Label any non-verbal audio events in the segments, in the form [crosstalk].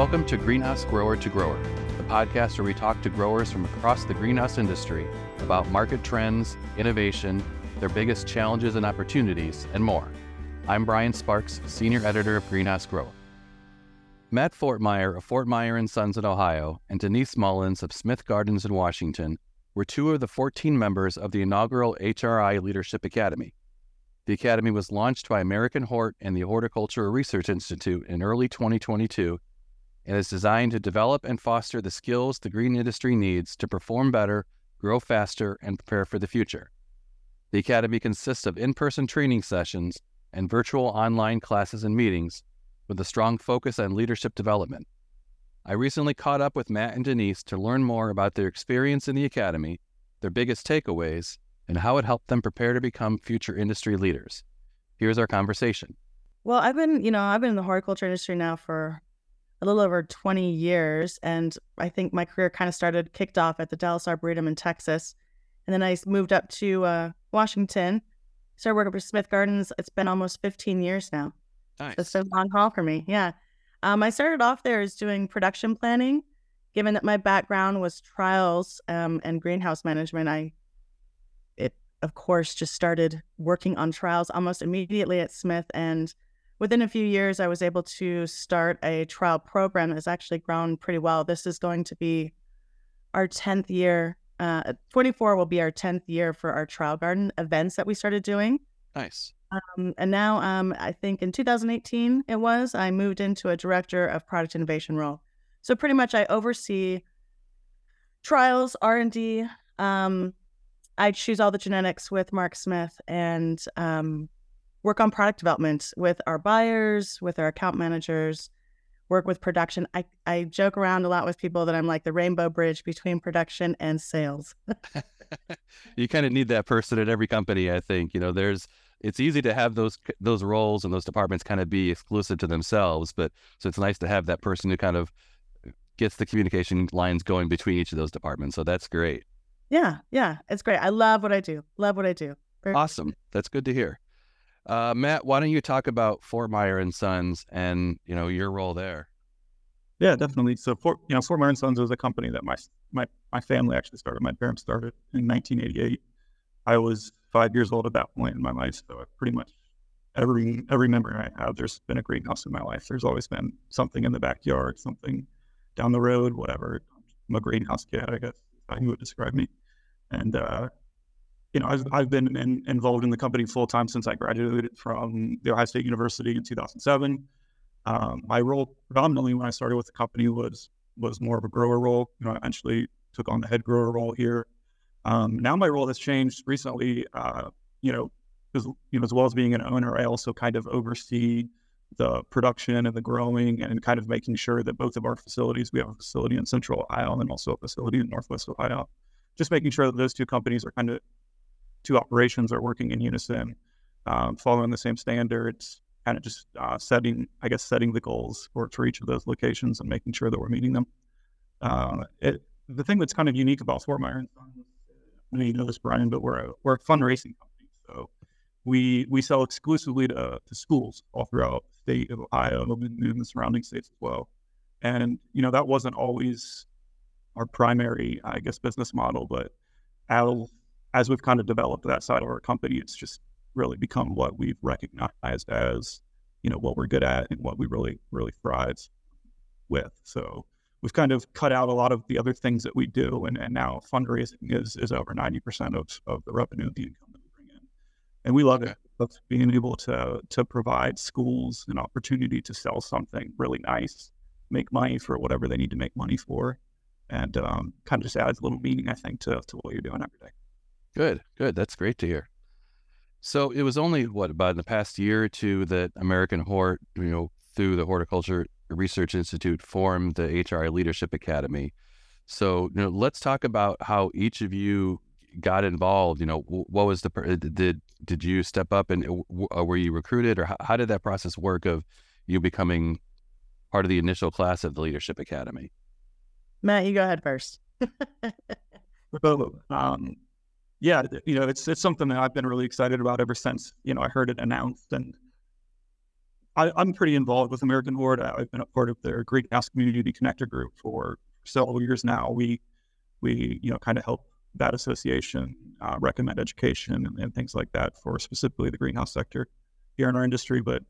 Welcome to Greenhouse Grower to Grower, the podcast where we talk to growers from across the greenhouse industry about market trends, innovation, their biggest challenges and opportunities, and more. I'm Brian Sparks, Senior Editor of Greenhouse Grower. Matt Foertmeyer of Foertmeyer & Sons in Ohio and Denise Mullins of Smith Gardens in Washington were two of the 14 members of the inaugural HRI Leadership Academy. The Academy was launched by AmericanHort and the Horticultural Research Institute in early 2022 and is designed to develop and foster the skills the green industry needs to perform better, grow faster, and prepare for the future. The Academy consists of in person training sessions and virtual online classes and meetings with a strong focus on leadership development. I recently caught up with Matt and Denise to learn more about their experience in the Academy, their biggest takeaways, and how it helped them prepare to become future industry leaders. Here's our conversation. Well, I've been, you know, I've been in the horticulture industry now for a little over 20 years. And I think my career kind of started, kicked off at the Dallas Arboretum in Texas. And then I moved up to uh, Washington, started working for Smith Gardens. It's been almost 15 years now. Nice. So it's a long haul for me. Yeah. Um, I started off there as doing production planning. Given that my background was trials um, and greenhouse management, I, it of course just started working on trials almost immediately at Smith. And within a few years, I was able to start a trial program that's actually grown pretty well. This is going to be our 10th year. Uh, 24 will be our 10th year for our trial garden events that we started doing. Nice. Um, and now, um, I think in 2018 it was, I moved into a director of product innovation role. So pretty much, I oversee trials, R and D. Um, I choose all the genetics with Mark Smith and um, work on product development with our buyers, with our account managers, work with production. I, I joke around a lot with people that I'm like the rainbow bridge between production and sales. [laughs] you kind of need that person at every company, I think. You know, there's it's easy to have those those roles and those departments kind of be exclusive to themselves, but so it's nice to have that person who kind of uh, gets the communication lines going between each of those departments. So that's great. Yeah, yeah, it's great. I love what I do. Love what I do. Awesome. That's good to hear. Uh, Matt, why don't you talk about Foertmeyer and Sons and you know your role there? Yeah, definitely. So, Fort, you know, Foertmeyer and Sons was a company that my my my family actually started. My parents started in 1988. I was five years old at that point in my life, so pretty much every every memory I have, there's been a greenhouse in my life. There's always been something in the backyard, something down the road, whatever. I'm a greenhouse kid, I guess how you would describe me. And uh, you know, I've, I've been in, involved in the company full time since I graduated from the Ohio State University in 2007. Um, my role predominantly when I started with the company was was more of a grower role. You know, I eventually took on the head grower role here. Um, now my role has changed recently. Uh, you know, as, you know, as well as being an owner, I also kind of oversee the production and the growing and kind of making sure that both of our facilities, we have a facility in Central Ohio and also a facility in Northwest Ohio, just making sure that those two companies are kind of two operations are working in unison, um, following the same standards, kind of just uh, setting, I guess, setting the goals for, for each of those locations and making sure that we're meeting them. Uh, it, the thing that's kind of unique about Foertmeyer, I know you know this, Brian, but we're a, we're a fundraising company. So we we sell exclusively to, to schools all throughout the state of Ohio and in the surrounding states as well. And, you know, that wasn't always our primary, I guess, business model, but as as we've kind of developed that side of our company, it's just really become what we've recognized as, you know, what we're good at and what we really, really thrive with. So we've kind of cut out a lot of the other things that we do. And, and now fundraising is, is over 90% of, of the revenue, the income that we bring in. And we love okay. it. Love being able to, to provide schools an opportunity to sell something really nice, make money for whatever they need to make money for. And um, kind of just adds a little meaning, I think, to, to what you're doing every day. Good, good. That's great to hear. So it was only what about in the past year or two that AmericanHort, you know, through the Horticulture Research Institute, formed the HRI Leadership Academy. So you know, let's talk about how each of you got involved. You know, what was the did did you step up and uh, were you recruited, or how, how did that process work of you becoming part of the initial class of the Leadership Academy? Matt, you go ahead first. [laughs] um, yeah, you know, it's it's something that I've been really excited about ever since you know I heard it announced, and I, am pretty involved with AmericanHort. I've been a part of their Greenhouse Community Connector Group for several years now. We we you know kind of help that association uh, recommend education and, and, things like that for specifically the greenhouse sector here in our industry. But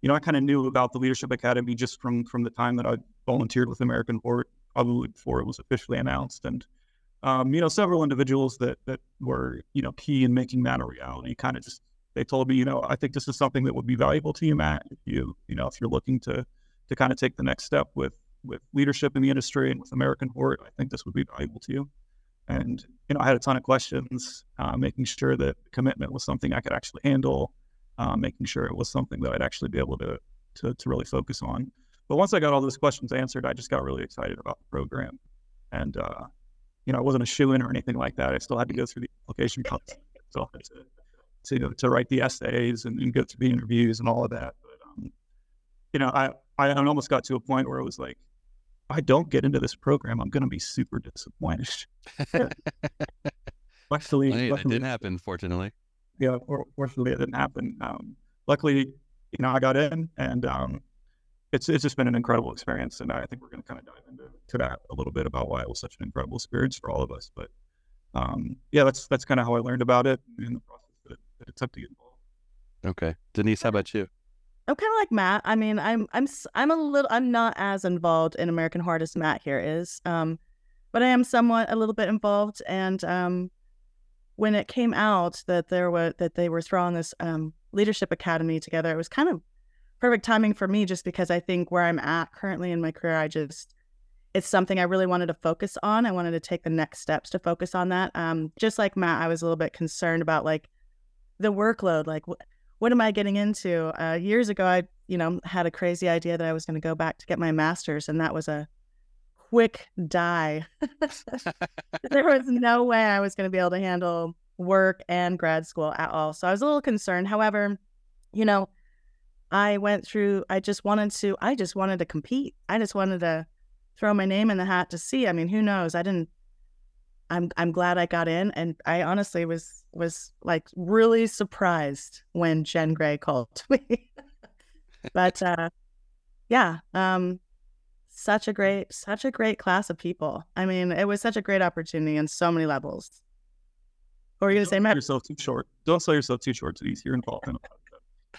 you know, I kind of knew about the Leadership Academy just from from the time that I volunteered with AmericanHort, probably before it was officially announced, and um, you know, several individuals that that were you know key in making that a reality. Kind of just they told me, you know, I think this is something that would be valuable to you, Matt. If you you know if you're looking to to kind of take the next step with with leadership in the industry and with AmericanHort, I think this would be valuable to you. And you know, I had a ton of questions, uh, making sure that commitment was something I could actually handle, uh, making sure it was something that I'd actually be able to, to to really focus on. But once I got all those questions answered, I just got really excited about the program, and uh, you know, I wasn't a shoe in or anything like that. I still had to go through the application process, had to, to, to write the essays and, and, go through the interviews and all of that. But, um, you know, I, I almost got to a point where it was like, I don't get into this program, I'm going to be super disappointed. [laughs] luckily, well, luckily, didn't happen, fortunately. Yeah, fortunately, it didn't happen. Um, luckily, you know, I got in and um, it's it's just been an incredible experience, and I think we're going to kind of dive into to that a little bit about why it was such an incredible experience for all of us. But um, yeah, that's that's kind of how I learned about it in the process that, that it took to get involved. Okay, Denise, how about you? I'm kind of like Matt. I mean, I'm I'm I'm a little I'm not as involved in AmericanHort as Matt here is, um, but I am somewhat a little bit involved. And um, when it came out that there was that they were throwing this um, leadership academy together, it was kind of perfect timing for me just because I think where I'm at currently in my career, I just it's something I really wanted to focus on. I wanted to take the next steps to focus on that. Um, just like Matt, I was a little bit concerned about like the workload. Like, wh- what am I getting into? Uh, years ago, I you know had a crazy idea that I was going to go back to get my master's, and that was a quick die. [laughs] there was no way I was going to be able to handle work and grad school at all. So I was a little concerned. However, you know, I went through, I just wanted to, I just wanted to compete. I just wanted to throw my name in the hat to see. I mean, who knows? I didn't, I'm, I'm glad I got in. And I honestly was, was like really surprised when Jen Gray called [laughs] me. but, uh, yeah, um, such a great, such a great class of people. I mean, it was such a great opportunity on so many levels. What were you going to say, Matt? yourself too short. Don't sell yourself too short, Denise. You're involved in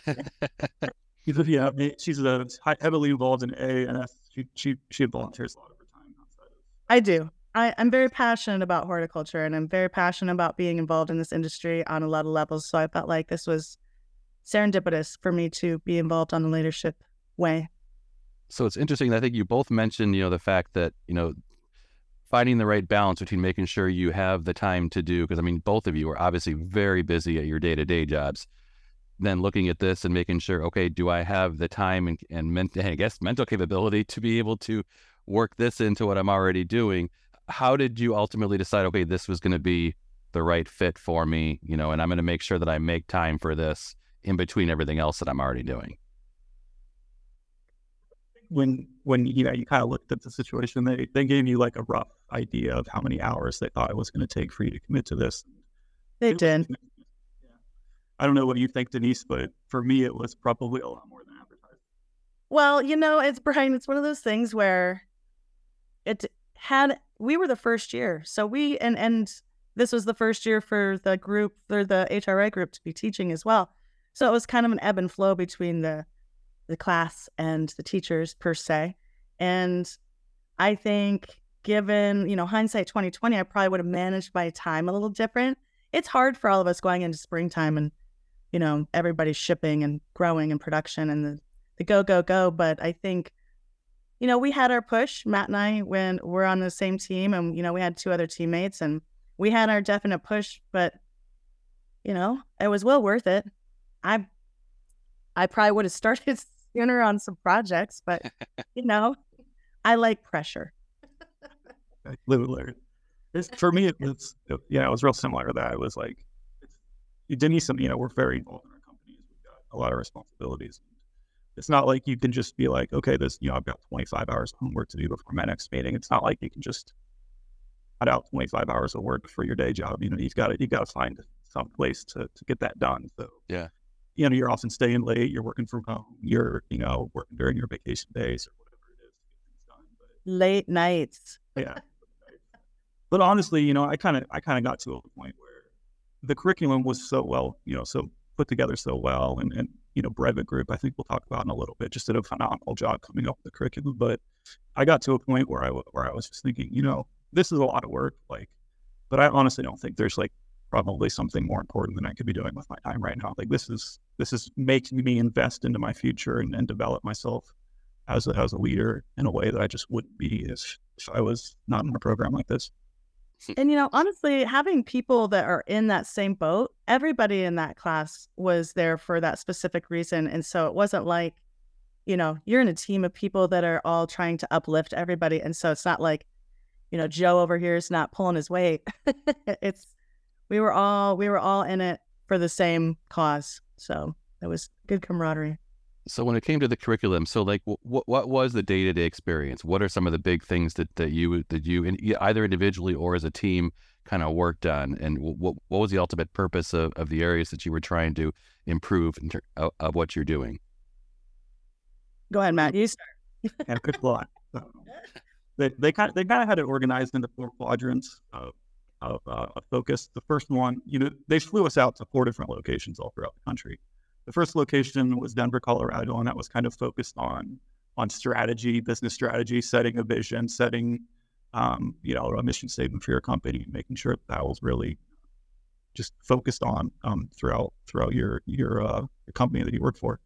[laughs] it. yeah, she's a heavily involved in A and S. She she she volunteers a lot of her time outside of. I do. I, I'm very passionate about horticulture, and I'm very passionate about being involved in this industry on a lot of levels. So I felt like this was serendipitous for me to be involved on the leadership way. So it's interesting. I think you both mentioned, you know, the fact that you know finding the right balance between making sure you have the time to do because I mean both of you are obviously very busy at your day to day jobs then looking at this and making sure, okay, do I have the time and, and ment- [laughs] I guess mental capability to be able to work this into what I'm already doing? How did you ultimately decide, okay, this was going to be the right fit for me, you know, and I'm going to make sure that I make time for this in between everything else that I'm already doing? When when you know you kind of looked at the situation, they they gave you like a rough idea of how many hours they thought it was going to take for you to commit to this. They did. I don't know what you think, Denise, but for me, it was probably a lot more than advertised. Well, you know, it's Brian. It's one of those things where it had. We were the first year, so we and and this was the first year for the group for the HRI group to be teaching as well. So it was kind of an ebb and flow between the the class and the teachers per se. And I think given, you know, hindsight 2020, I probably would have managed my time a little different. It's hard for all of us going into springtime and you know, everybody's shipping and growing and production and the, the go, go, go. But I think, you know, we had our push, Matt and I, when we're on the same team and, you know, we had two other teammates and we had our definite push, but, you know, it was well worth it. I, I probably would have [laughs] started sooner on some projects, but, [laughs] you know, I like pressure. [laughs] Literally. For me, it was, yeah, it was real similar to that. It was like, Denise, you know, we're very involved in our companies. We've got a lot of responsibilities. It's not like you can just be like, okay, this, you know, I've got 25 hours of homework to do before my next meeting. It's not like you can just cut out 25 hours of work for your day job. You know, you've got to, you've got to find some place to, to get that done. So yeah, you know, you're often staying late, you're working from home, you're, you know, working during your vacation days or whatever it is to get things done. But Late nights. yeah. But honestly, you know, I kind of I kind of got to a point where the curriculum was so well, you know, so put together so well, and and you know, Brevet Group, I think we'll talk about in a little bit, just did a phenomenal job coming up with the curriculum. But I got to a point where I where I was just thinking, you know, this is a lot of work, like, but I honestly don't think there's like probably something more important than I could be doing with my time right now. Like this is this is making me invest into my future and, and develop myself as a, as a leader in a way that I just wouldn't be if, if I was not in a program like this. And you know, honestly, having people that are in that same boat, everybody in that class was there for that specific reason. And so it wasn't like, you know, you're in a team of people that are all trying to uplift everybody. And so it's not like, you know, Joe over here is not pulling his weight. [laughs] it's we were all we were all in it for the same cause. So it was good camaraderie. So when it came to the curriculum, so like what what was the day to day experience? What are some of the big things that that you that you in, either individually or as a team kind of worked on, and what what was the ultimate purpose of, of the areas that you were trying to improve in ter- of, of what you're doing? Go ahead, Matt. You start. and good lot. So, [laughs] they they kind of, they kind of had it organized into four quadrants of of, uh, focus. The first one, you know, they flew us out to four different locations all throughout the country. The first location was Denver, Colorado, and that was kind of focused on on strategy, business strategy, setting a vision, setting um, you know a mission statement for your company, making sure that, that was really just focused on um, throughout throughout your your, uh, your company that you work for.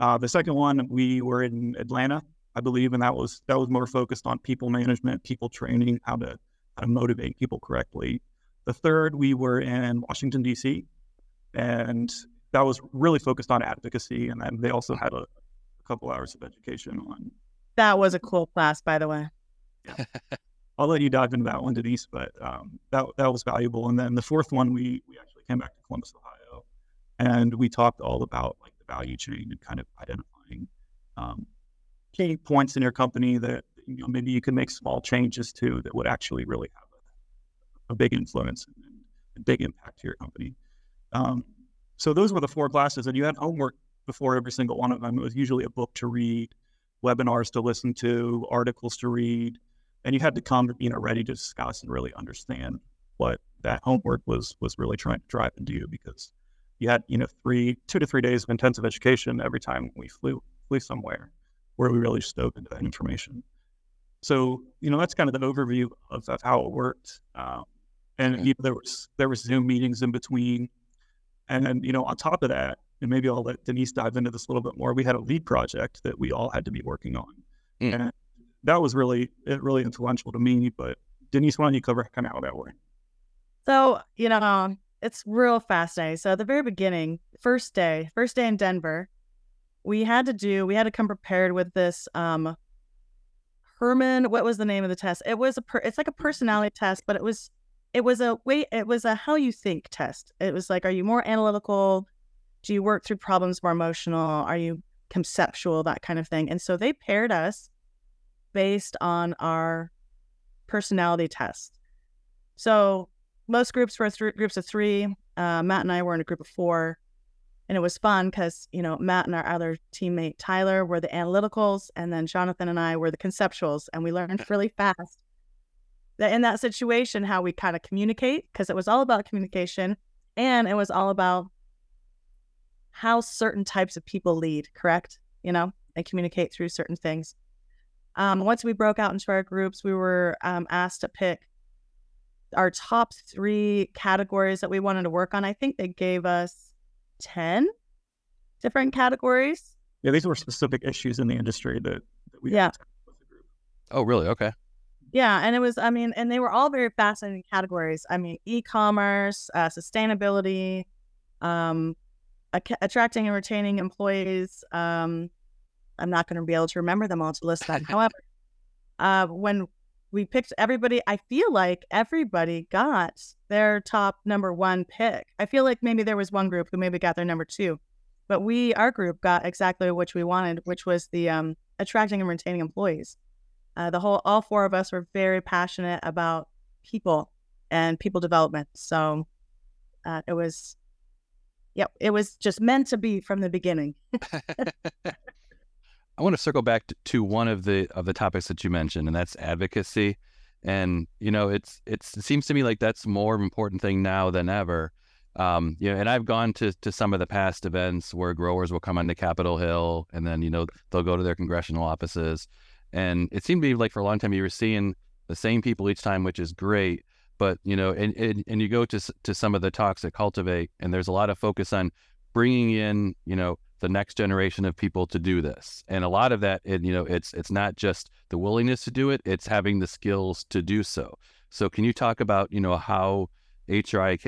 Uh, the second one, we were in Atlanta, I believe, and that was that was more focused on people management, people training, how to how to motivate people correctly. The third, we were in Washington D.C. and that was really focused on advocacy, and then they also had a, a couple hours of education on. That was a cool class, by the way. Yeah. I'll let you dive into that one, Denise, but um, that that was valuable. And then the fourth one, we we actually came back to Columbus, Ohio, and we talked all about like the value chain and kind of identifying um, key points in your company that you know maybe you can make small changes to that would actually really have a, a big influence and a big impact to your company. Um, so those were the four classes, and you had homework before every single one of them. It was usually a book to read, webinars to listen to, articles to read, and you had to come, you know, ready to discuss and really understand what that homework was was really trying to drive into you because you had you know three two to three days of intensive education every time we flew flew somewhere where we really just dove into that information. So you know that's kind of the overview of, of how it worked. Um, and you know, there was there was Zoom meetings in between, and then you know on top of that, and maybe I'll let Denise dive into this a little bit more. We had a lead project that we all had to be working on, Mm. and that was really it really influential to me. But Denise, why don't you cover kind of how that worked? So, you know, it's real fascinating. So, at the very beginning, first day, first day in Denver, we had to do, we had to come prepared with this um Herrmann, what was the name of the test? It was a per, it's like a personality test, but it was it was a way it was a how you think test. It was like are you more analytical? Do you work through problems more emotional? Are you conceptual that kind of thing? And so they paired us based on our personality test. So most groups were th- groups of three. Uh, Matt and I were in a group of four, and it was fun because you know Matt and our other teammate Tyler were the analyticals, and then Jonathan and I were the conceptuals, and we learned really fast that in that situation how we kind of communicate because it was all about communication, and it was all about how certain types of people lead. Correct, you know, and communicate through certain things. Um, once we broke out into our groups, we were um, asked to pick our top three categories that we wanted to work on. I think they gave us 10 different categories. Yeah, these were specific issues in the industry that, that we Yeah. had to tackle with the group. Oh, really? Okay. Yeah. And it was, I mean, and they were all very fascinating categories. I mean, e commerce, uh, sustainability, um, ac- attracting and retaining employees. Um, I'm not going to be able to remember them all to list that. [laughs] However, uh, when we picked everybody, I feel like everybody got their top number one pick. I feel like maybe there was one group who maybe got their number two, but we, our group, got exactly what we wanted, which was the um, attracting and retaining employees. Uh, the whole, all four of us were very passionate about people and people development. So uh, it was, yep, it was just meant to be from the beginning. [laughs] I want to circle back to, one of the of the topics that you mentioned, and that's advocacy. And you know, it's it's it seems to me like that's more important thing now than ever. Um, you know, and I've gone to to some of the past events where growers will come onto Capitol Hill, and then you know they'll go to their congressional offices, and it seemed to be like for a long time you were seeing the same people each time, which is great. But you know, and and, and you go to to some of the talks that cultivate, and there's a lot of focus on bringing in you know the next generation of people to do this. And a lot of that, it, you know, it's it's not just the willingness to do it; it's having the skills to do so. So, can you talk about you know how HRI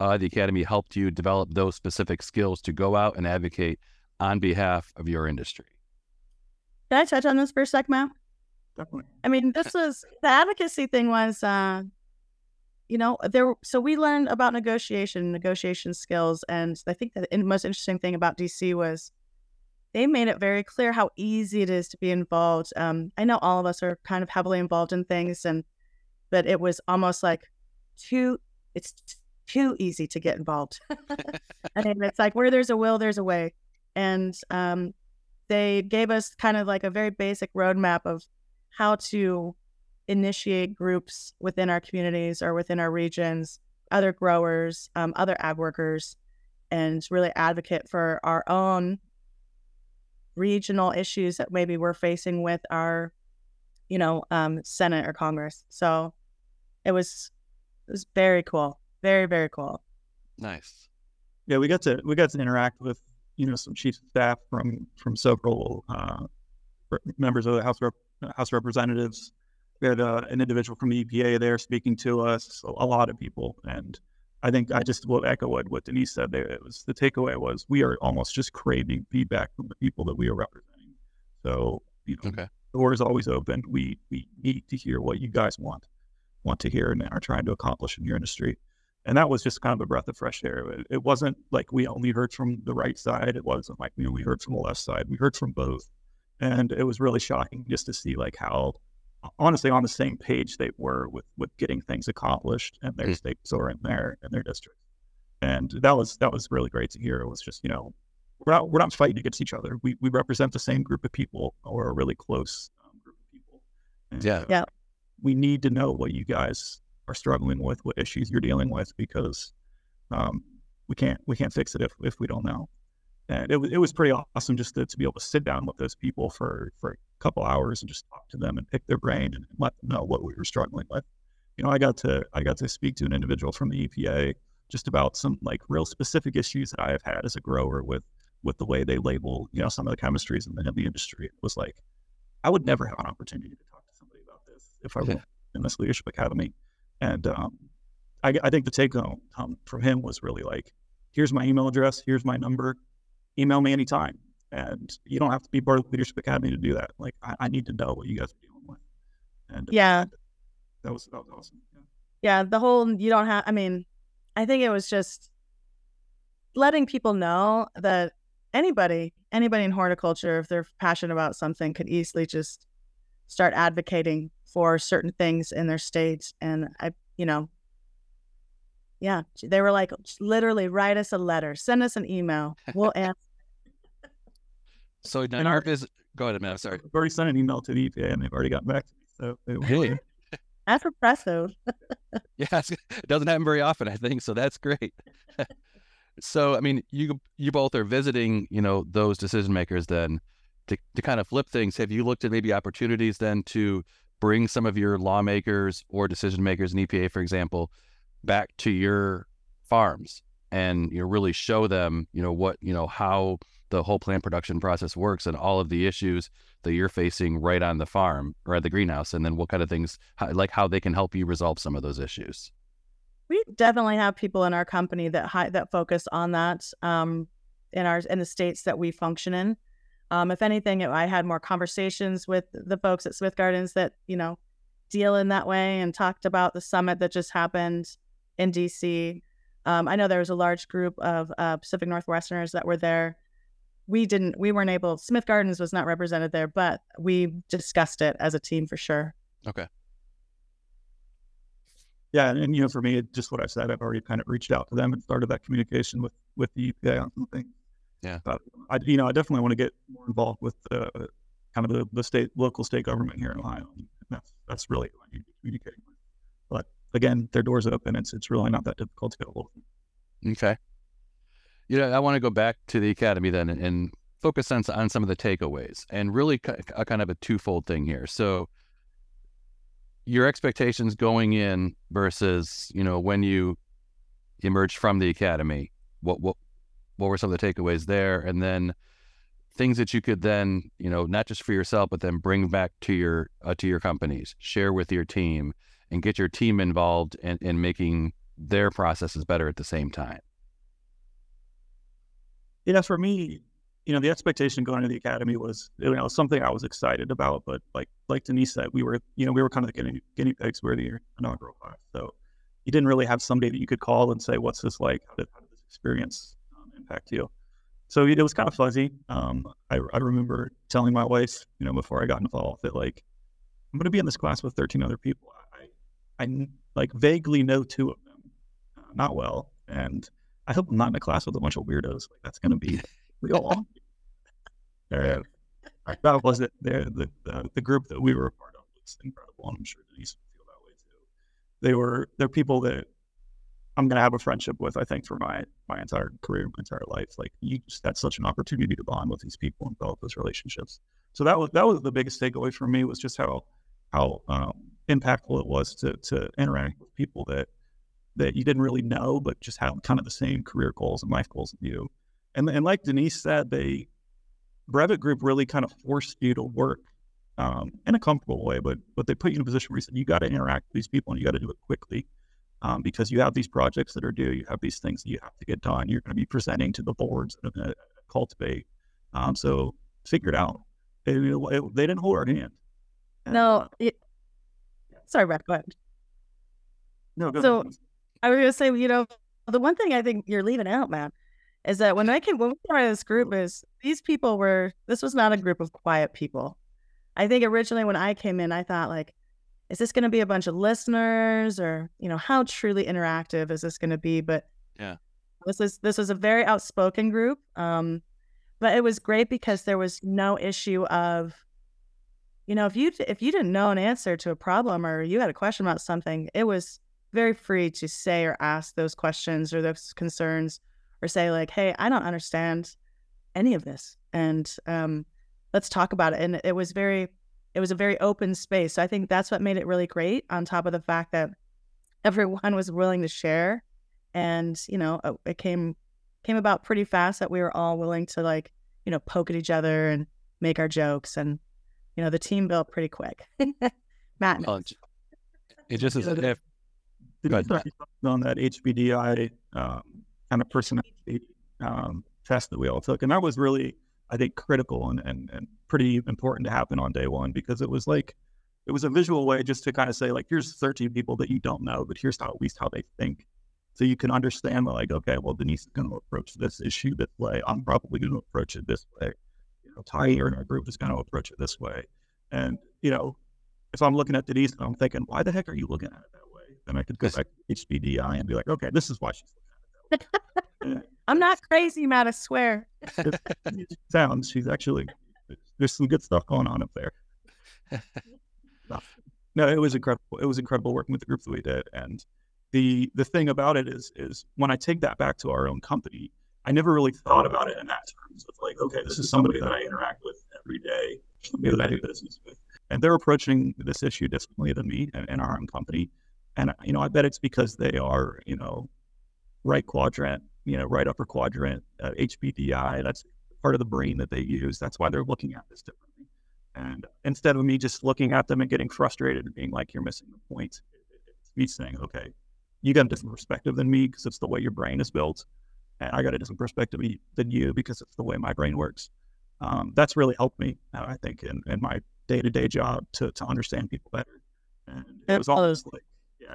uh, the Academy helped you develop those specific skills to go out and advocate on behalf of your industry? Can I touch on this for a sec, Matt? Definitely. I mean, this was the advocacy thing was uh, you know, there. So we learned about negotiation, negotiation skills, and I think the most interesting thing about DC was they made it very clear how easy it is to be involved. Um, I know all of us are kind of heavily involved in things, and but it was almost like too. It's too easy to get involved. [laughs] I mean, it's like where there's a will, there's a way, and um, they gave us kind of like a very basic roadmap of how to initiate groups within our communities or within our regions, other growers, um, other ag workers, and really advocate for our own regional issues that maybe we're facing with our, you know, um, Senate or Congress. So it was it was very cool, very very cool. Nice. Yeah, we got to we got to interact with you know some chief staff from from several uh, members of the House Rep- House Representatives we had uh, an individual from the EPA there speaking to us, a, a lot of people. And I think I just will echo what, what Denise said there. It was the takeaway was we are almost just craving feedback from the people that we are representing. So, you know, okay. the door is always open. We we need to hear what you guys want want to hear and are trying to accomplish in your industry. And that was just kind of a breath of fresh air. It, it wasn't like we only heard from the right side. It wasn't like we only heard from the left side. We heard from both. And it was really shocking just to see like how honestly on the same page they were with with getting things accomplished and their mm. states or in their in their district. And that was that was really great to hear. It was just, you know, we're not we're not fighting against each other. We we represent the same group of people or a really close um, group of people. And, yeah. Yeah. We need to know what you guys are struggling with, what issues you're dealing with, because um, we can't we can't fix it if if we don't know. And it was it was pretty awesome just to, to be able to sit down with those people for for a couple hours and just talk to them and pick their brain and let them know what we were struggling with. You know, I got to I got to speak to an individual from the EPA just about some like real specific issues that I have had as a grower with with the way they label, you know, some of the chemistries in the, in the industry. It was like, I would never have an opportunity to talk to somebody about this if I were in this leadership academy. And um, I, I, think the take home um, from him was really like, here's my email address, here's my number, email me anytime and you don't have to be part of the leadership academy to do that. Like I, I need to know what you guys are dealing with. And yeah, that was that was awesome. Yeah. yeah, the whole you don't have. I mean, I think it was just letting people know that anybody, anybody in horticulture, if they're passionate about something, could easily just start advocating for certain things in their states. And I, you know, yeah, they were like, literally, write us a letter, send us an email, we'll answer [laughs] so now our visit. Go ahead, man. Sorry. I've already sent an email to the EPA and they've already gotten back to me. So hey. [laughs] that's impressive. [laughs] yeah, it doesn't happen very often, I think. So that's great. so, I mean, you you both are visiting, you know, those decision makers then to, to kind of flip things. Have you looked at maybe opportunities then to bring some of your lawmakers or decision makers in EPA, for example, back to your farms and you know really show them, you know, what you know how the whole plant production process works and all of the issues that you're facing right on the farm or at the greenhouse and then what kind of things how, like how they can help you resolve some of those issues. We definitely have people in our company that that focus on that um, in our in the states that we function in um, if anything i had more conversations with the folks at smith gardens that you know deal in that way and talked about the summit that just happened in dc um, i know there was a large group of uh, pacific northwesterners that were there. We didn't we weren't able smith gardens was not represented there but we discussed it as a team for sure. Okay. Yeah and, and you know for me just what i said i've already kind of reached out to them and started that communication with with the EPA on some things. Yeah. But I, you know, I definitely want to get more involved with the kind of the, the state, local state government here in Ohio. And that's that's really who I need to be communicating with. But again, their doors open. It's it's really not that difficult to get a hold of. Okay. You know, I want to go back to the academy then and, and focus on on some of the takeaways and really a kind of a twofold thing here. So your expectations going in versus you know when you emerged from the academy what what what were some of the takeaways there and then things that you could then you know not just for yourself but then bring back to your uh, to your companies share with your team and get your team involved in, in making their processes better at the same time yeah for me you know, the expectation going to the academy was, you know, something I was excited about. But like like Denise said, we were, you know, we were kind of the guinea, guinea pigs. We the inaugural class, so you didn't really have somebody that you could call and say, "What's this like? How did, how did this experience impact you?" So it was kind of fuzzy. Um, I, I remember telling my wife, you know, before I got involved, that like I'm going to be in this class with 13 other people. I, I like vaguely know two of them, uh, not well, and I hope I'm not in a class with a bunch of weirdos. Like that's going to be [laughs] real. uh, that was it. The, the, the group that we were a part of was incredible, and I'm sure Denise would feel that way too. They were they're people that I'm going to have a friendship with. I think for my my entire career, my entire life. Like you just had such an opportunity to bond with these people and develop those relationships. So that was that was the biggest takeaway for me was just how how um, impactful it was to to interact with people that that you didn't really know, but just have kind of the same career goals and life goals as you. And, and like Denise said, they Brevet Group really kind of forced you to work um, in a comfortable way, but but they put you in a position where you said you got to interact with these people and you got to do it quickly um, because you have these projects that are due, you have these things that you have to get done. You're going to be presenting to the boards that are going to cultivate. Um, so figure it out. It, it, they didn't hold our hand. No, it, sorry, Brett. Go ahead. No, go so ahead. I was going to say, you know, the one thing I think you're leaving out, man, is that when I came when we started this group is these people were this was not a group of quiet people. I think originally when I came in, I thought like, is this going to be a bunch of listeners or you know how truly interactive is this going to be? But yeah, this is this was a very outspoken group. Um, but it was great because there was no issue of, you know, if you if you didn't know an answer to a problem or you had a question about something, it was very free to say or ask those questions or those concerns or say like, "Hey, I don't understand any of this," and um, let's talk about it. And it was very, it was a very open space. So I think that's what made it really great. On top of the fact that [laughs] everyone was willing to share, and you know, uh, it came came about pretty fast that we were all willing to like, you know, poke at each other and make our jokes, and you know, the team built pretty quick. [laughs] Matt, well, it just is. If, Did on that HBDI um, kind of personality um, test that we all took. And that was really, I think, critical and, and, and pretty important to happen on day one because it was like, it was a visual way just to kind of say, like, here's 13 people that you don't know, but here's how at least how they think. So you can understand, like, okay, well, Denise is going to approach this issue this way. I'm probably going to approach it this way. You know, Ty here in our group is going to approach it this way. And, you know, if I'm looking at Denise and I'm thinking, why the heck are you looking at it that way? Then I could go back to HBDI and be like, okay, this is why she's I'm not crazy, Matt. I swear. sounds. She's actually there's some good stuff going on up there. [laughs] no, it was incredible. It was incredible working with the group that we did. And the the thing about it is is when I take that back to our own company, I never really thought about it in that terms of like, okay, this is somebody that I interact with every day, somebody that I do business with. And they're approaching this issue differently than me and, and our own company. And you know, I bet it's because they are, you know, right quadrant, you know, right upper quadrant, uh, HBDI. That's part of the brain that they use. That's why they're looking at this differently. And instead of me just looking at them and getting frustrated and being like, you're missing the point, it's me saying, okay, you got a different perspective than me because it's the way your brain is built. And I got a different perspective than you because it's the way my brain works. Um, that's really helped me, I think, in, in my day to day job to, to understand people better. And it was almost like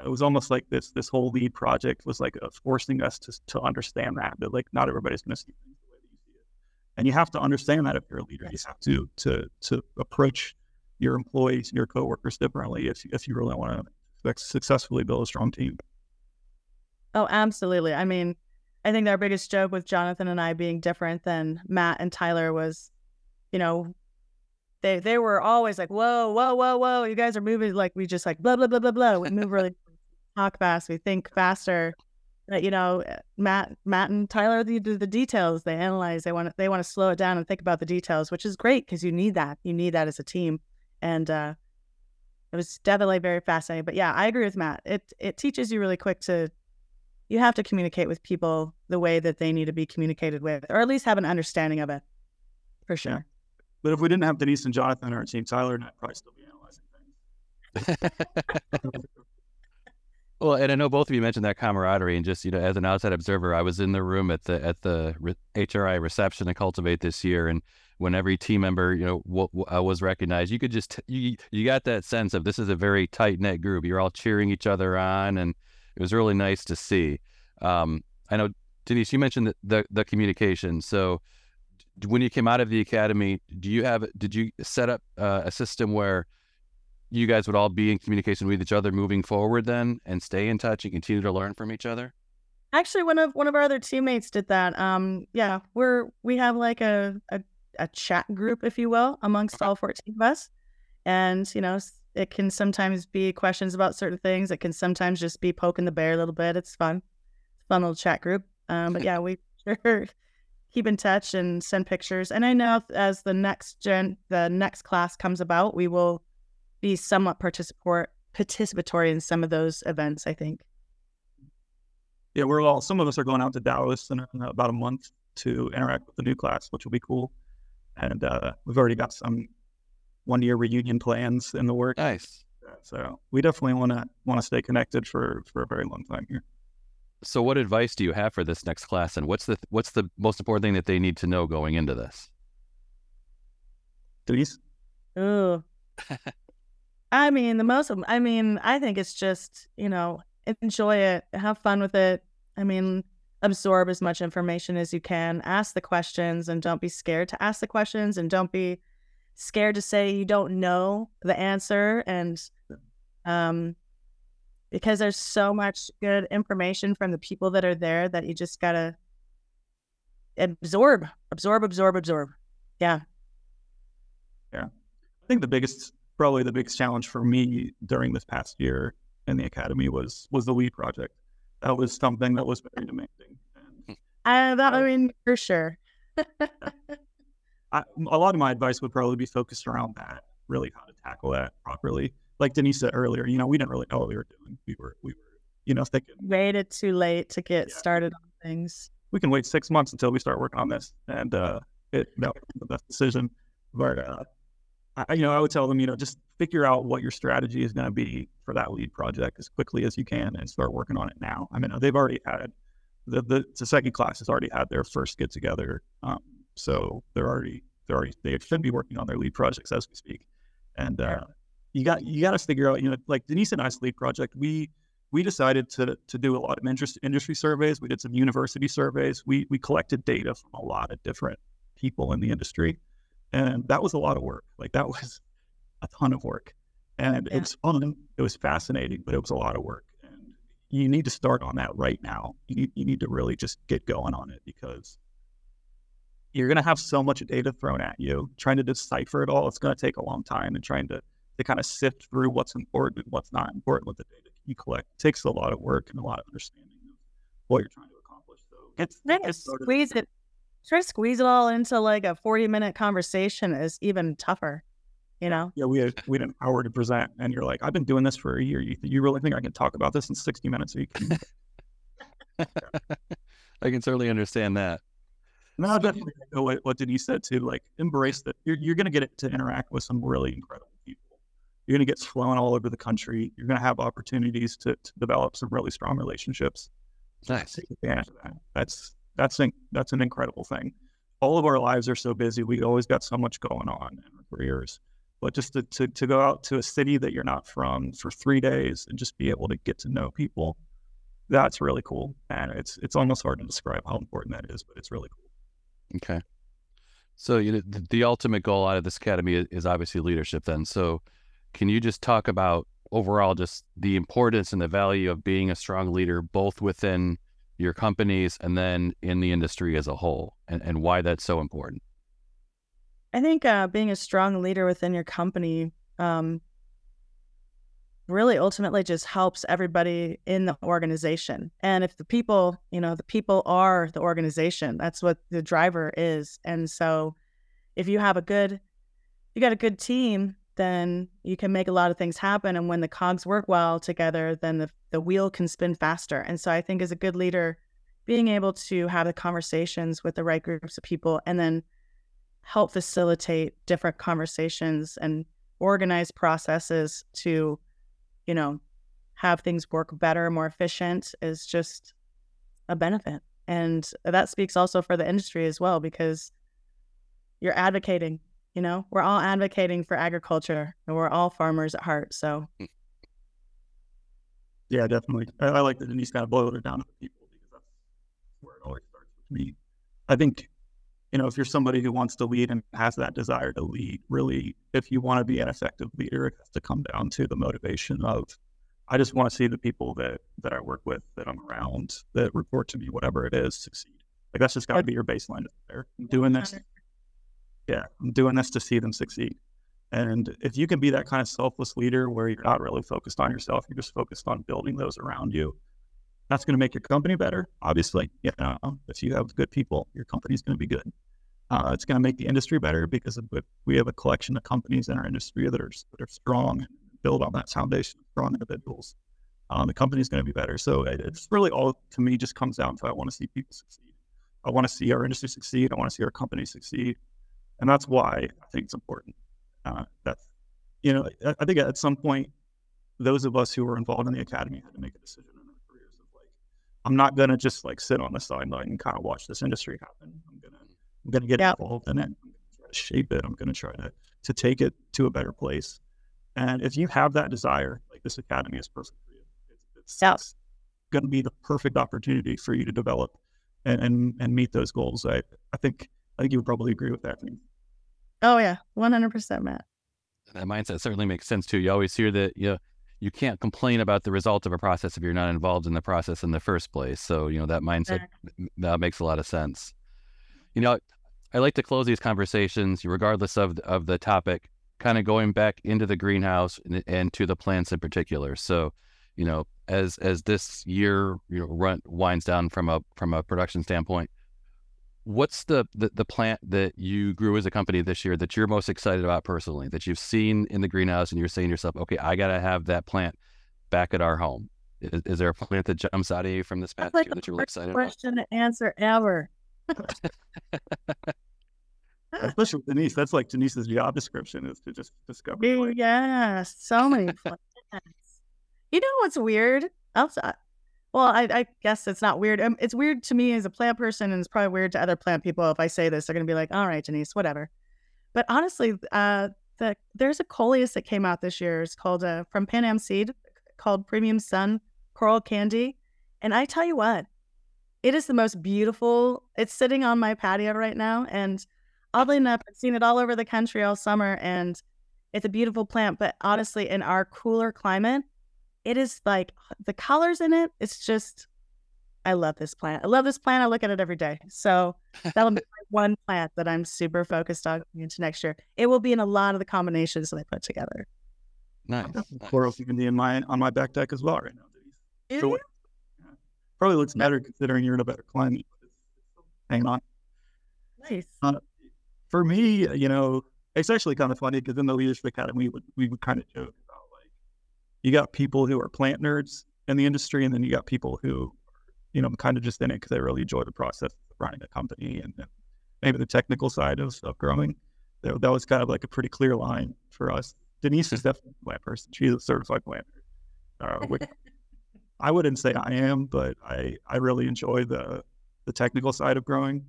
it was almost like this this whole lead project was like uh, forcing us to to understand that that like not everybody's going to see things the way that you see it, and you have to understand that if you're a leader, you have to to to approach your employees, and your coworkers differently if if you really want to successfully build a strong team. Oh, absolutely. I mean, I think our biggest joke with Jonathan and I being different than Matt and Tyler was, you know, they they were always like, whoa, whoa, whoa, whoa, you guys are moving like we just like blah blah blah blah blah. We move really talk fast, we think faster. But you know, Matt Matt and Tyler they do the details. They analyze. They want to they want to slow it down and think about the details, which is great because you need that. You need that as a team. And uh, it was definitely very fascinating. But yeah, I agree with Matt. It it teaches you really quick to you have to communicate with people the way that they need to be communicated with, or at least have an understanding of it. For sure. Yeah. But if we didn't have Denise and Jonathan on our team, Tyler and I'd probably still be analyzing things. [laughs] [laughs] well, and I know both of you mentioned that camaraderie, and just you know, as an outside observer, I was in the room at the at the HRI reception to cultivate this year, and when every team member you know w- w- uh, was recognized, you could just you you got that sense of this is a very tight knit group. You're all cheering each other on, and it was really nice to see. Um, I know Denise, you mentioned the, the, the communication. So when you came out of the academy, do you have did you set up uh, a system where you guys would all be in communication with each other moving forward then and stay in touch and continue to learn from each other? Actually, one of one of our other teammates did that. Um, yeah, we're we have like a, a, a chat group, if you will, amongst all 14 of us. And, you know, it can sometimes be questions about certain things. It can sometimes just be poking the bear a little bit. It's fun. Fun little chat group. Um, but [laughs] yeah, we sure keep in touch and send pictures. And I know as the next gen, the next class comes about, we will be somewhat participatory participatory in some of those events. I think. Yeah, we're all. Some of us are going out to Dallas in about a month to interact with the new class, which will be cool. And uh, we've already got some one year reunion plans in the works. Nice. So we definitely want to want to stay connected for for a very long time here. So, what advice do you have for this next class, and what's the what's the most important thing that they need to know going into this? Denise. Oh, [laughs] I mean, the most. I mean, I think it's just you know enjoy it, have fun with it. I mean, absorb as much information as you can. Ask the questions, and don't be scared to ask the questions, and don't be scared to say you don't know the answer and um because there's so much good information from the people that are there that you just gotta absorb absorb absorb absorb yeah yeah i think the biggest probably the biggest challenge for me during this past year in the academy was was the lead project that was something that was very demanding and, [laughs] uh, that, i mean for sure [laughs] I, a lot of my advice would probably be focused around that, really how to tackle that properly. Like Denise said earlier, you know, we didn't really know what we were doing. We were, we were, you know, thinking waited too late to get yeah. started on things. We can wait six months until we start working on this, and uh, it that was the best decision. But uh, I, you know, I would tell them, you know, just figure out what your strategy is going to be for that lead project as quickly as you can, and start working on it now. I mean, they've already had the the, the second class has already had their first get together. Um, so they're already they're already they should be working on their lead projects as we speak. And uh, you got you got to figure out, you know, like Denise and I's lead project, we we decided to to do a lot of interest, industry surveys. We did some university surveys. We we collected data from a lot of different people in the industry, and that was a lot of work. Like that was a ton of work, and yeah. it was fun. It was fascinating, but it was a lot of work. And you need to start on that right now. You need you need to really just get going on it because you're going to have so much data thrown at you. Trying to decipher it all, it's going to take a long time. And trying to, to kind of sift through what's important and what's not important with the data you collect it takes a lot of work and a lot of understanding of what you're trying to accomplish. So it's, it's squeeze it. Try to squeeze it all into like a 40 minute conversation is even tougher, you know? Yeah, we had, we had an hour to present, and you're like, I've been doing this for a year. You, you really think I can talk about this in 60 minutes? you can... [laughs] I can certainly understand that. No, definitely what, what Denise said too. Like, embrace that. You're, you're going to get to interact with some really incredible people. You're going to get flown all over the country. You're going to have opportunities to, to develop some really strong relationships. Nice. Take advantage of that. That's that's an, that's an incredible thing. All of our lives are so busy. We always got so much going on in our careers. But just to, to, to go out to a city that you're not from for three days and just be able to get to know people, that's really cool. And it's it's almost hard to describe how important that is, but it's really cool. Okay. So you know, the, the ultimate goal out of this academy is, is obviously leadership. Then, so can you just talk about overall just the importance and the value of being a strong leader, both within your companies, and then in the industry as a whole, and, and why that's so important? I think uh, being a strong leader within your company um, really ultimately just helps everybody in the organization. And if the people, you know, the people are the organization, that's what the driver is. And so if you have a good, you got a good team, then you can make a lot of things happen. And when the cogs work well together, then the, the wheel can spin faster. And so I think as a good leader, being able to have the conversations with the right groups of people and then help facilitate different conversations and organize processes to you know, have things work better, more efficient is just a benefit. And that speaks also for the industry as well, because you're advocating, you know, we're all advocating for agriculture and we're all farmers at heart. So, hmm. yeah, definitely. I, I like that Denise kind of boiled it down to the people because that's where it always starts with me. I think, you know, if you're somebody who wants to lead and has that desire to lead, really, if you want to be an effective leader, it has to come down to the motivation of I just want to see the people that that I work with, that I'm around, that report to me, whatever it is, succeed. Like that's just got to be your baseline. There, I'm doing this. Yeah, I'm doing this to see them succeed. And if you can be that kind of selfless leader where you're not really focused on yourself, you're just focused on building those around you. That's going to make your company better. Obviously, you know, if you have good people, your company's going to be good. Uh, it's going to make the industry better because we have a collection of companies in our industry that are that are strong and build on that foundation of strong individuals. Um, the company's going to be better. So it's really all to me just comes down to I want to see people succeed. I want to see our industry succeed. I want to see our company succeed, and that's why I think it's important. Uh, that's you know I, I think at some point those of us who were involved in the academy had to make a decision in our careers of like I'm not going to just like sit on the sideline and kind of watch this industry happen. I'm gonna I'm going to get yep. involved in it. I'm to try to shape it. I'm going to try to to take it to a better place. And if you have that desire, like this academy is perfect for you. It's, it's, yeah. it's going to be the perfect opportunity for you to develop and, and, and meet those goals. I, I think I think you would probably agree with that. Oh yeah, one hundred percent, Matt. That mindset certainly makes sense too. You always hear that you know, you can't complain about the result of a process if you're not involved in the process in the first place. So you know that mindset that makes a lot of sense. You know, I like to close these conversations, regardless of of the topic, kind of going back into the greenhouse and, and, to the plants in particular. So, you know, as as this year you know run winds down from a from a production standpoint, what's the, the the plant that you grew as a company this year that you're most excited about personally that you've seen in the greenhouse and you're saying to yourself, okay, I got to have that plant back at our home. Is, is, there a plant that jumps out at you from this past like year that you're really excited question about? To answer ever. [laughs] Especially with Denise, that's like Denise's job description is to just discover. Dude, yeah, so many [laughs] plants. you know what's weird? Outside. Well, I, I, guess it's not weird. Um, it's weird to me as a plant person, and it's probably weird to other plant people. If I say this, they're gonna be like, "All right, Denise, whatever." But honestly, uh, the there's a coleus that came out this year. It's called uh, from Pan Am Seed, called Premium Sun Coral Candy, and I tell you what, it is the most beautiful. It's sitting on my patio right now, and oddly enough, I've seen it all over the country all summer, and it's a beautiful plant. But honestly, in our cooler climate, it is like the colors in it. It's just, I love this plant. I love this plant. I look at it every day. So that'll be [laughs] one plant that I'm super focused on into next year. It will be in a lot of the combinations that I put together. Nice. Coral candy in my on my back deck as well right now. So, yeah. Probably looks better considering you're in a better climate. Hang on. Nice. Uh, for me, you know, it's actually kind of funny because in the Leadership Academy, we would, we would kind of joke about like, you got people who are plant nerds in the industry, and then you got people who, you know, kind of just in it because they really enjoy the process of running a company and, maybe the technical side of, of growing. That, that was kind of like a pretty clear line for us. Denise is definitely a plant person. She's a certified plant nerd. Uh, which [laughs] I wouldn't say I am, but I, I really enjoy the the technical side of growing.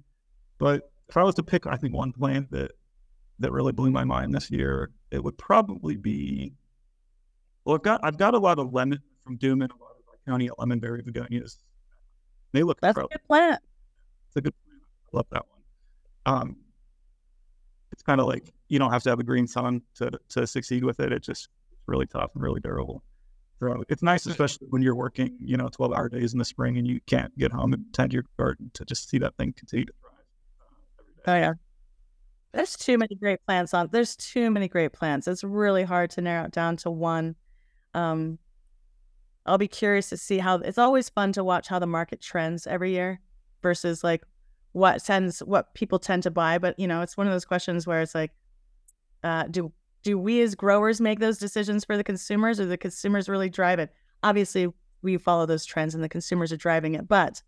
But if I was to pick, I think one plant that that really blew my mind this year, it would probably be. Well, I've got I've got a lot of lemon from Dümmen, a lot of county lemonberry begonias. They look that's incredible. a good plant. It's a good plant. I love that one. Um, it's kind of like you don't have to have a green sun to to succeed with it. It's just it's really tough and really durable. So it's nice, especially when you're working, you know, 12 hour days in the spring and you can't get home and tend to your garden to just see that thing continue to thrive. Uh, oh, yeah. There's too many great plants on. There's too many great plants. It's really hard to narrow it down to one. Um, I'll be curious to see how. It's always fun to watch how the market trends every year versus like what tends what people tend to buy. But you know, it's one of those questions where it's like, uh, do do we as growers make those decisions for the consumers, or the consumers really drive it? Obviously, we follow those trends, and the consumers are driving it. But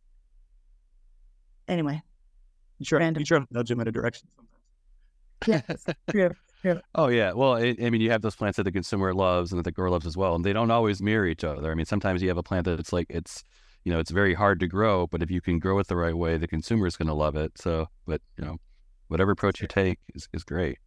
anyway, you try, random. you try to nudge them in a direction sometimes. Yeah, true. Yeah. Oh yeah. Well, it, I mean, you have those plants that the consumer loves and that the grower loves as well, and they don't always mirror each other. I mean, sometimes you have a plant that it's like it's you know, it's very hard to grow, but if you can grow it the right way, the consumer is going to love it. So, but you know, whatever approach you take is, is great.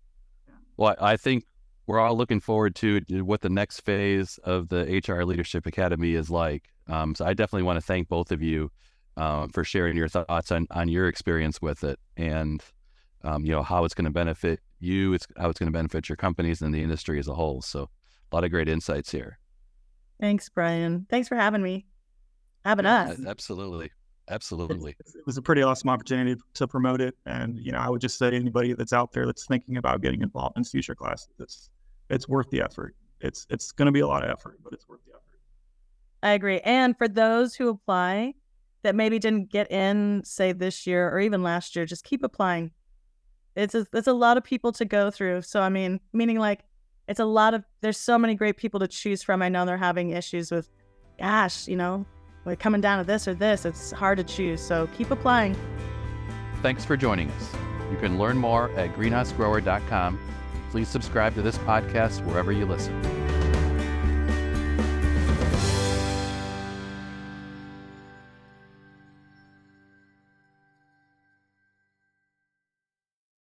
Well, I think we're all looking forward to what the next phase of the HRI Leadership Academy is like. Um, so I definitely want to thank both of you um, for sharing your thoughts on, on your experience with it and, um, you know, how it's going to benefit you, it's how it's going to benefit your companies and the industry as a whole. So a lot of great insights here. Thanks, Brian. Thanks for having me having yeah, us. Absolutely. Absolutely. It was a pretty awesome opportunity to promote it. And, you know, I would just say anybody that's out there that's thinking about getting involved in future classes, it's it's worth the effort. It's it's gonna be a lot of effort, but it's worth the effort. I agree. And for those who apply that maybe didn't get in, say this year or even last year, just keep applying. It's a, it's a lot of people to go through. So I mean, meaning like it's a lot of there's so many great people to choose from. I know they're having issues with, gosh, you know, like coming down to this or this, it's hard to choose. So keep applying. Thanks for joining us. You can learn more at greenhousegrower.com. Please subscribe to this podcast wherever you listen.